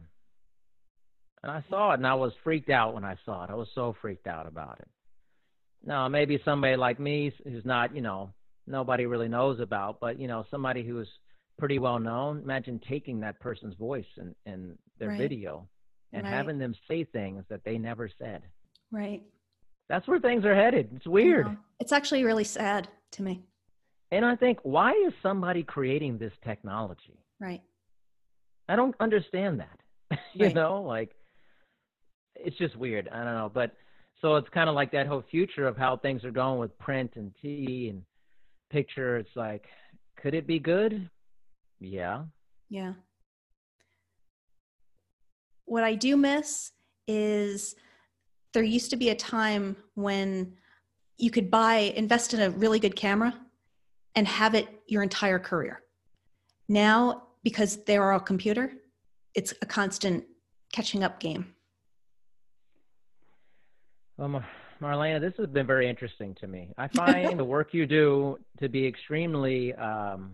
[SPEAKER 3] And I saw it and I was freaked out when I saw it. I was so freaked out about it. Now, maybe somebody like me who's not, you know, nobody really knows about, but, you know, somebody who's pretty well known, imagine taking that person's voice in, in their
[SPEAKER 4] Right.
[SPEAKER 3] video and
[SPEAKER 4] Right.
[SPEAKER 3] having them say things that they never said.
[SPEAKER 4] Right.
[SPEAKER 3] That's where things are headed. It's weird.
[SPEAKER 4] It's actually really sad to me.
[SPEAKER 3] And I think, why is somebody creating this technology?
[SPEAKER 4] Right.
[SPEAKER 3] I don't understand that. <laughs> you
[SPEAKER 4] Right.
[SPEAKER 3] know, like it's just weird. I don't know, but so it's kind of like that whole future of how things are going with print and TV and picture. It's like, could it be good? Yeah.
[SPEAKER 4] Yeah. What I do miss is there used to be a time when you could buy, invest in a really good camera and have it your entire career. Now, because they're all computer, it's a constant catching up game.
[SPEAKER 3] Well, Ma- Marlana, this has been very interesting to me. I find the work you do to be extremely um,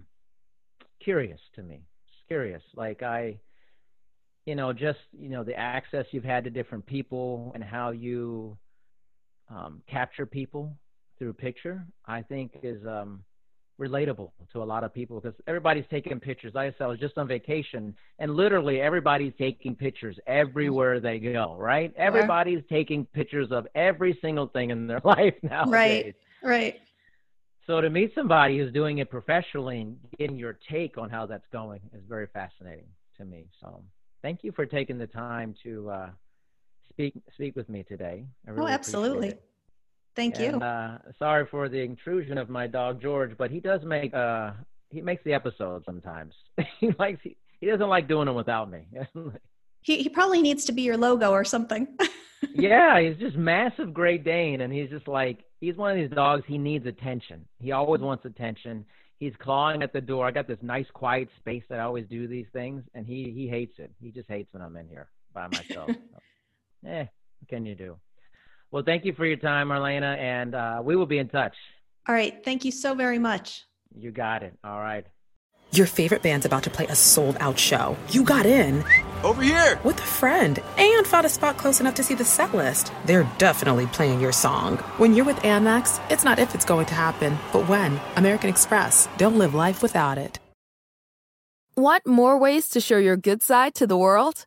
[SPEAKER 3] curious to me. curious. Like I, you know, just you know the access you've had to different people and how you um, capture people through picture. I think is um, relatable to a lot of people because everybody's taking pictures. I was just on vacation and literally everybody's taking pictures everywhere they go, right? Everybody's taking pictures of every single thing in their <laughs> life now.
[SPEAKER 4] Right. Right.
[SPEAKER 3] So to meet somebody who's doing it professionally and getting your take on how that's going is very fascinating to me. So thank you for taking the time to uh, speak speak with me today.
[SPEAKER 4] Oh, really oh, absolutely. Thank
[SPEAKER 3] and, you. Uh, sorry for the intrusion of my dog George, but he does make uh he makes the episodes sometimes. <laughs> he likes he, he doesn't like doing them without me. <laughs>
[SPEAKER 4] he he probably needs to be your logo or something. <laughs>
[SPEAKER 3] yeah, he's just massive Great Dane, and he's just like he's one of these dogs. He needs attention. He always wants attention. He's clawing at the door. I got this nice quiet space that I always do these things, and he he hates it. He just hates when I'm in here by myself. so, eh, what can you do? Well, thank you for your time, Marlana, and uh, we will be in touch.
[SPEAKER 4] All right. Thank you so very much.
[SPEAKER 3] You got it. All right.
[SPEAKER 6] Your favorite band's about to play a sold out show. You got in.
[SPEAKER 7] Over here.
[SPEAKER 6] With a friend and found a spot close enough to see the set list. They're definitely playing your song. When you're with Amex, it's not if it's going to happen, but when. American Express. Don't live life without it.
[SPEAKER 2] Want more ways to show your good side to the world?